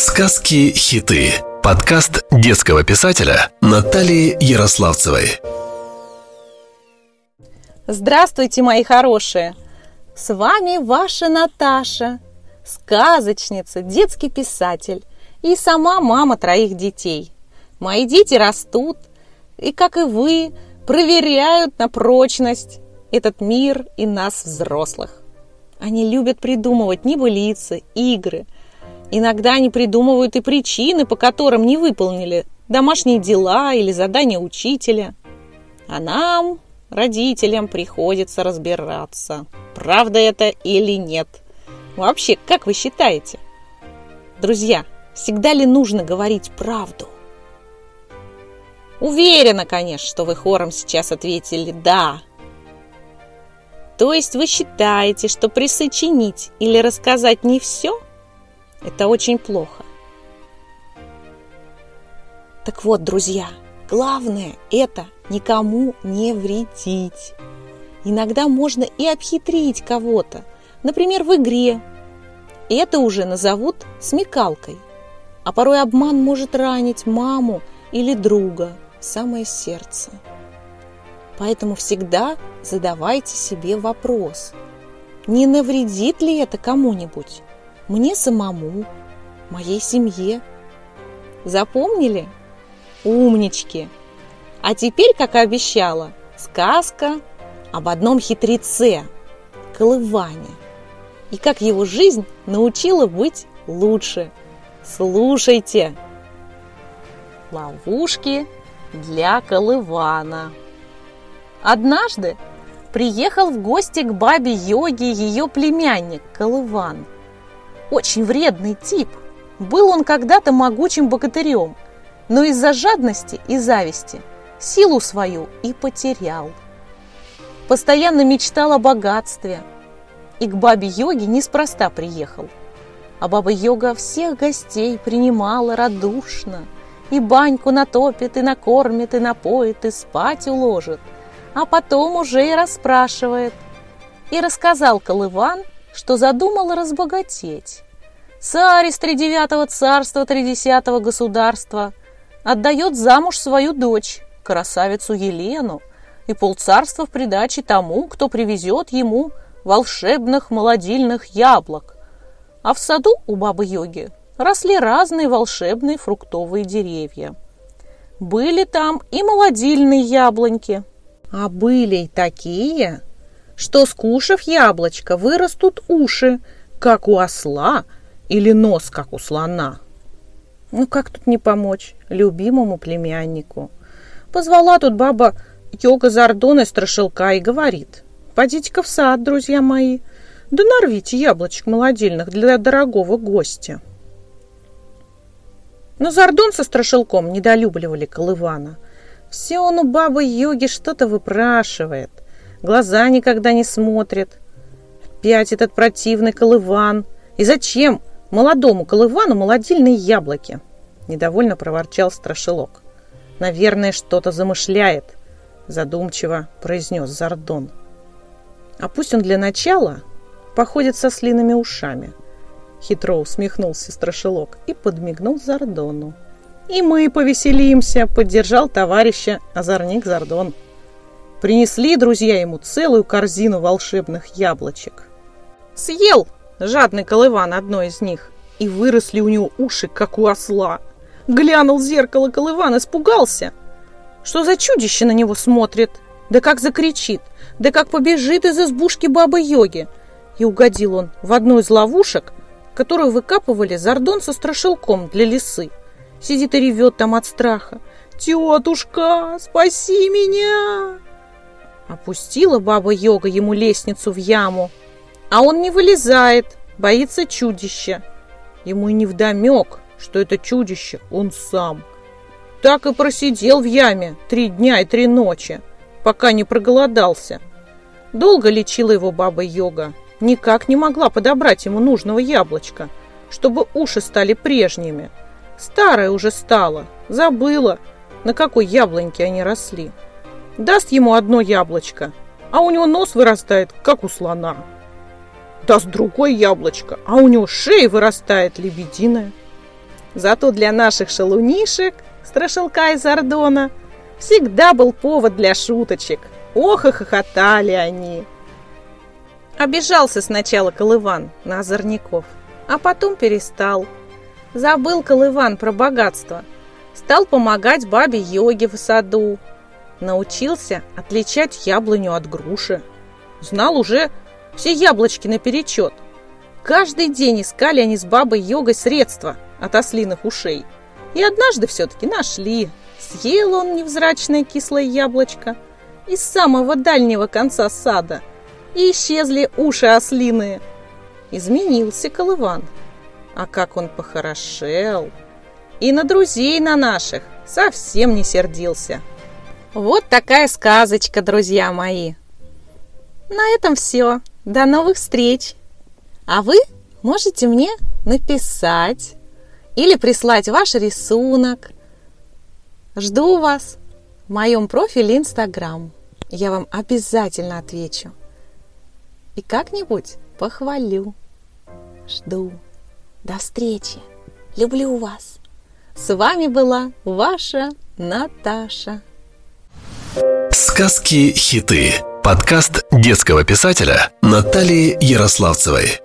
Сказки-хиты. Подкаст детского писателя Натальи Ярославцевой. Здравствуйте, мои хорошие! С вами ваша Наташа, сказочница, детский писатель и сама мама троих детей. Мои дети растут и, как и вы, проверяют на прочность этот мир и нас, взрослых. Они любят придумывать небылицы, игры – Иногда они придумывают и причины, по которым не выполнили домашние дела или задания учителя. А нам, родителям, приходится разбираться, правда это или нет. Вообще, как вы считаете? Друзья, всегда ли нужно говорить правду? Уверена, конечно, что вы хором сейчас ответили «да». То есть вы считаете, что присочинить или рассказать не все – это очень плохо. Так вот, друзья, главное это никому не вредить. Иногда можно и обхитрить кого-то, например, в игре. Это уже назовут смекалкой. А порой обман может ранить маму или друга самое сердце. Поэтому всегда задавайте себе вопрос, не навредит ли это кому-нибудь? Мне самому, моей семье. Запомнили? Умнички! А теперь, как и обещала, сказка об одном хитреце – Колыване. И как его жизнь научила быть лучше. Слушайте! Ловушки для Колывана. Однажды приехал в гости к бабе Йоге ее племянник Колыван – очень вредный тип. Был он когда-то могучим богатырем, но из-за жадности и зависти силу свою и потерял. Постоянно мечтал о богатстве и к бабе Йоге неспроста приехал. А баба Йога всех гостей принимала радушно, и баньку натопит, и накормит, и напоит, и спать уложит, а потом уже и расспрашивает. И рассказал Колыван, что задумал разбогатеть. Царь из тридевятого царства, тридесятого государства отдает замуж свою дочь, красавицу Елену, и полцарства в придаче тому, кто привезет ему волшебных молодильных яблок. А в саду у бабы-йоги росли разные волшебные фруктовые деревья. Были там и молодильные яблоньки, а были и такие, что, скушав яблочко, вырастут уши, как у осла или нос, как у слона. Ну, как тут не помочь любимому племяннику? Позвала тут баба Йога Зардона страшилка и говорит, «Пойдите-ка в сад, друзья мои, да нарвите яблочек молодильных для дорогого гостя». Но Зардон со страшилком недолюбливали Колывана. Все он у бабы Йоги что-то выпрашивает – глаза никогда не смотрит. Опять этот противный колыван. И зачем молодому колывану молодильные яблоки? Недовольно проворчал страшилок. Наверное, что-то замышляет, задумчиво произнес Зардон. А пусть он для начала походит со слиными ушами. Хитро усмехнулся страшилок и подмигнул Зардону. «И мы повеселимся», — поддержал товарища озорник Зардон. Принесли друзья ему целую корзину волшебных яблочек. Съел жадный колыван одно из них, и выросли у него уши, как у осла. Глянул в зеркало колыван, испугался. Что за чудище на него смотрит? Да как закричит, да как побежит из избушки бабы-йоги. И угодил он в одну из ловушек, которую выкапывали Зардон со страшилком для лисы. Сидит и ревет там от страха. «Тетушка, спаси меня!» Опустила баба-йога ему лестницу в яму, а он не вылезает, боится чудища. Ему и не вдомек, что это чудище он сам. Так и просидел в яме три дня и три ночи, пока не проголодался. Долго лечила его баба-йога, никак не могла подобрать ему нужного яблочка, чтобы уши стали прежними. Старая уже стала, забыла, на какой яблоньке они росли. Даст ему одно яблочко, а у него нос вырастает, как у слона. Даст другое яблочко, а у него шея вырастает лебединая. Зато для наших шалунишек, страшилка из Ордона, всегда был повод для шуточек. Ох и хохотали они. Обижался сначала Колыван на озорников, а потом перестал. Забыл Колыван про богатство. Стал помогать бабе Йоге в саду. Научился отличать яблоню от груши. Знал уже все яблочки наперечет. Каждый день искали они с бабой Йогой средства от ослиных ушей. И однажды все-таки нашли. Съел он невзрачное кислое яблочко из самого дальнего конца сада. И исчезли уши ослиные. Изменился Колыван. А как он похорошел! И на друзей на наших совсем не сердился. Вот такая сказочка, друзья мои. На этом все. До новых встреч. А вы можете мне написать или прислать ваш рисунок. Жду вас в моем профиле Инстаграм. Я вам обязательно отвечу. И как-нибудь похвалю. Жду. До встречи. Люблю вас. С вами была ваша Наташа. Сказки-хиты. Подкаст детского писателя Натальи Ярославцевой.